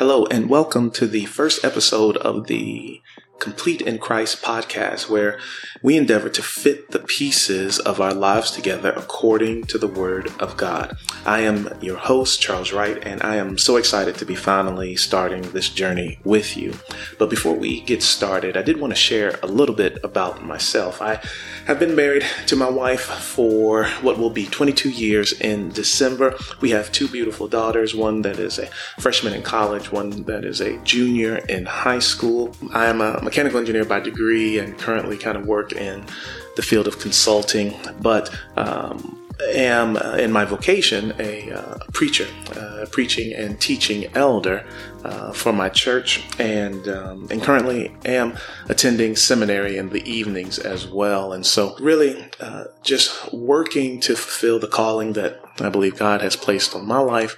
Hello, and welcome to the first episode of the Complete in Christ podcast, where we endeavor to fit the pieces of our lives together according to the Word of God. I am your host, Charles Wright, and I am so excited to be finally starting this journey with you. But before we get started, I did want to share a little bit about myself. I have been married to my wife for what will be 22 years in December. We have two beautiful daughters, one that is a freshman in college, one that is a junior in high school. I am a mechanical engineer by degree and currently kind of work in the field of consulting, but um, am uh, in my vocation a uh, preacher, uh, preaching and teaching elder uh, for my church, and um, and currently am attending seminary in the evenings as well. And so, really, uh, just working to fulfill the calling that I believe God has placed on my life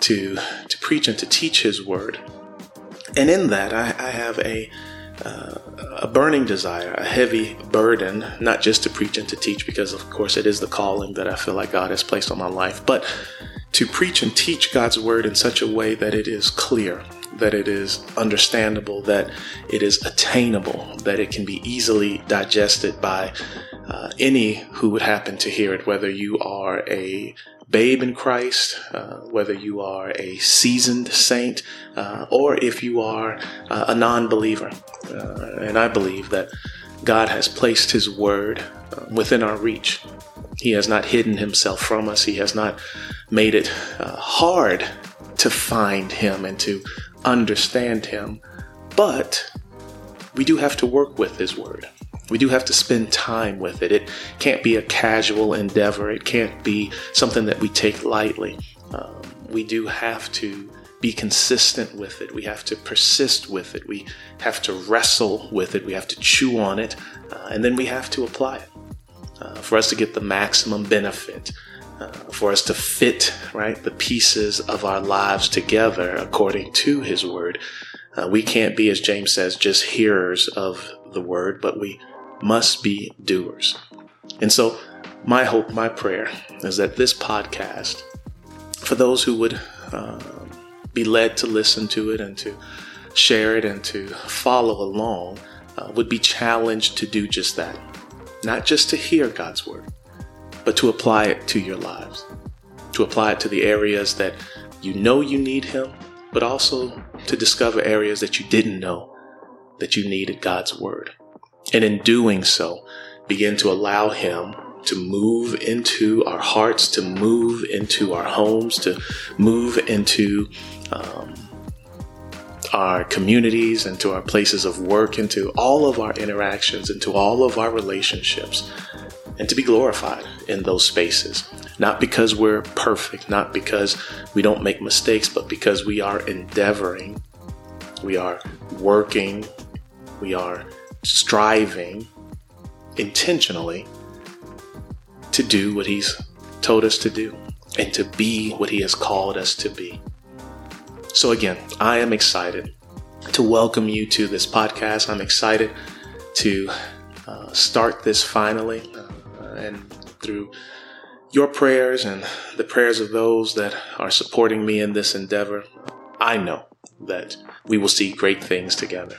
to to preach and to teach His Word. And in that, I, I have a uh, a burning desire, a heavy burden, not just to preach and to teach, because of course it is the calling that I feel like God has placed on my life, but to preach and teach God's word in such a way that it is clear, that it is understandable, that it is attainable, that it can be easily digested by uh, any who would happen to hear it, whether you are a babe in Christ, uh, whether you are a seasoned saint, uh, or if you are uh, a non believer. Uh, and I believe that God has placed His word uh, within our reach. He has not hidden Himself from us, He has not made it hard to find Him and to understand Him. But we do have to work with His word. We do have to spend time with it. It can't be a casual endeavor. It can't be something that we take lightly. Um, we do have to be consistent with it. We have to persist with it. We have to wrestle with it. We have to chew on it. Uh, and then we have to apply it uh, for us to get the maximum benefit. Uh, for us to fit right the pieces of our lives together according to his word uh, we can't be as james says just hearers of the word but we must be doers. And so, my hope, my prayer is that this podcast, for those who would uh, be led to listen to it and to share it and to follow along, uh, would be challenged to do just that. Not just to hear God's word, but to apply it to your lives, to apply it to the areas that you know you need Him, but also to discover areas that you didn't know that you needed God's word. And in doing so, begin to allow Him to move into our hearts, to move into our homes, to move into um, our communities, into our places of work, into all of our interactions, into all of our relationships, and to be glorified in those spaces. Not because we're perfect, not because we don't make mistakes, but because we are endeavoring, we are working, we are striving intentionally to do what He's told us to do and to be what He has called us to be. So, again, I am excited to welcome you to this podcast. I'm excited to uh, start this finally uh, and through your prayers and the prayers of those that are supporting me in this endeavor. I know that we will see great things together.